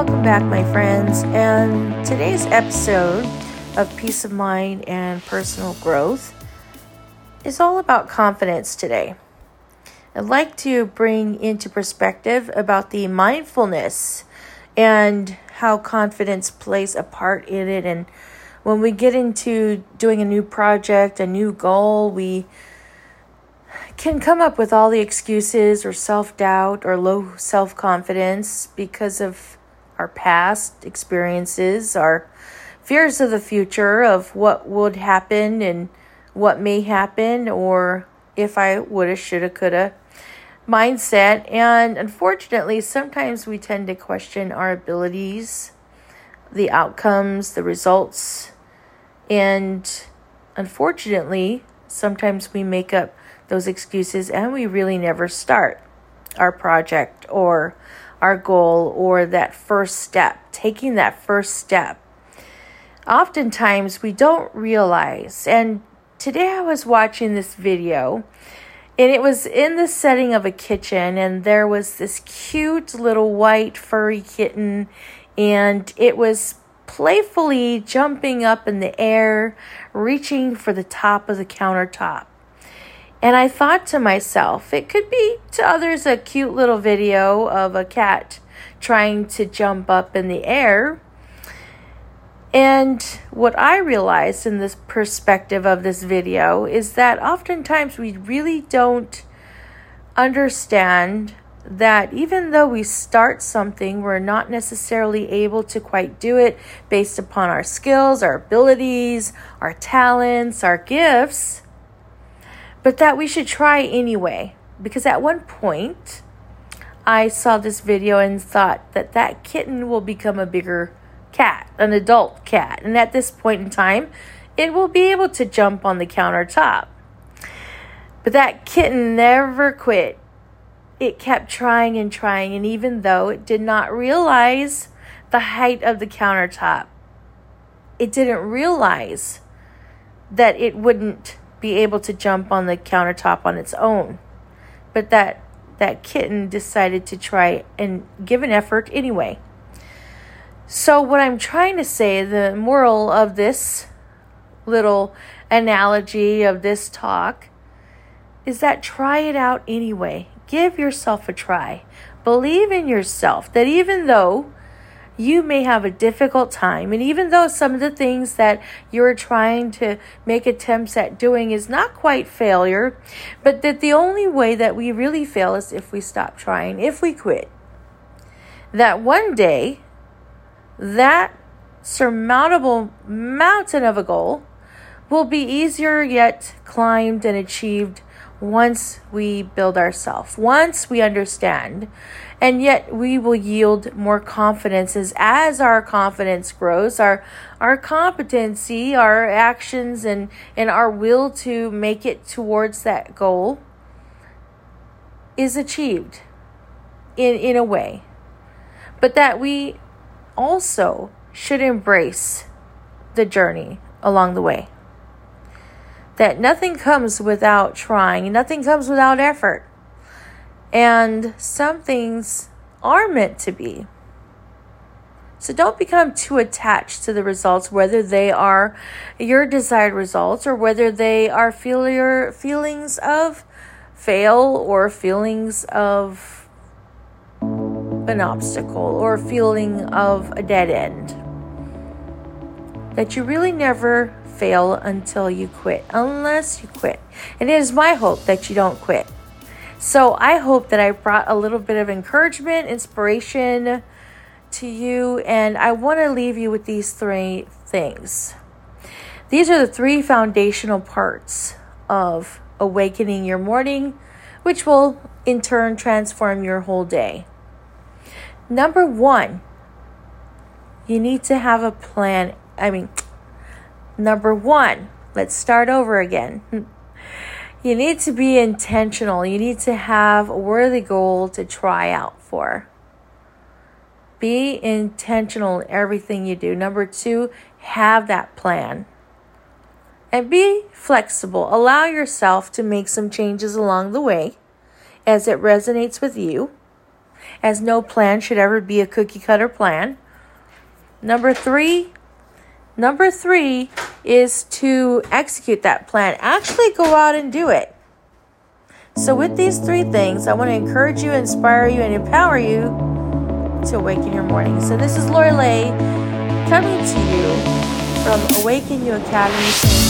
welcome back, my friends. And today's episode of Peace of Mind and Personal Growth is all about confidence today. I'd like to bring into perspective about the mindfulness and how confidence plays a part in it. And when we get into doing a new project, a new goal, we can come up with all the excuses or self doubt or low self confidence because of our past experiences, our fears of the future, of what would happen and what may happen, or if I woulda, shoulda, coulda mindset. And unfortunately, sometimes we tend to question our abilities, the outcomes, the results. And unfortunately, sometimes we make up those excuses and we really never start our project or our goal or that first step, taking that first step. Oftentimes we don't realize, and today I was watching this video and it was in the setting of a kitchen and there was this cute little white furry kitten and it was playfully jumping up in the air, reaching for the top of the countertop. And I thought to myself, it could be to others a cute little video of a cat trying to jump up in the air. And what I realized in this perspective of this video is that oftentimes we really don't understand that even though we start something, we're not necessarily able to quite do it based upon our skills, our abilities, our talents, our gifts but that we should try anyway. Because at one point, I saw this video and thought that that kitten will become a bigger cat, an adult cat. And at this point in time, it will be able to jump on the countertop. But that kitten never quit. It kept trying and trying, and even though it did not realize the height of the countertop, it didn't realize that it wouldn't be able to jump on the countertop on its own. But that that kitten decided to try and give an effort anyway. So what I'm trying to say, the moral of this little analogy of this talk is that try it out anyway. Give yourself a try. Believe in yourself that even though you may have a difficult time. And even though some of the things that you're trying to make attempts at doing is not quite failure, but that the only way that we really fail is if we stop trying, if we quit. That one day, that surmountable mountain of a goal will be easier yet climbed and achieved once we build ourselves, once we understand and yet we will yield more confidences. As our confidence grows our our competency our actions and and our will to make it towards that goal is achieved in in a way. But that we also should embrace the journey along the way. That nothing comes without trying nothing comes without effort and some things are meant to be. So don't become too attached to the results, whether they are your desired results or whether they are your feelings of fail or feelings of an obstacle or feeling of a dead end. That you really never fail until you quit, unless you quit. And it is my hope that you don't quit. So I hope that I brought a little bit of encouragement, inspiration to you, and I want to leave you with these three things. These are the three foundational parts of awakening your morning, which will in turn transform your whole day. Number one, you need to have a plan. I mean, number one, let's start over again. You need to be intentional. You need to have a worthy goal to try out for. Be intentional in everything you do. Number two, have that plan. And be flexible. Allow yourself to make some changes along the way as it resonates with you. as no plan should ever be a cookie cutter plan. Number three, number three is to execute that plan. Actually, go out and do it. So, with these three things, I want to encourage you, inspire you, and empower you to awaken your morning. So, this is Lorelei coming to you from Awaken You Academy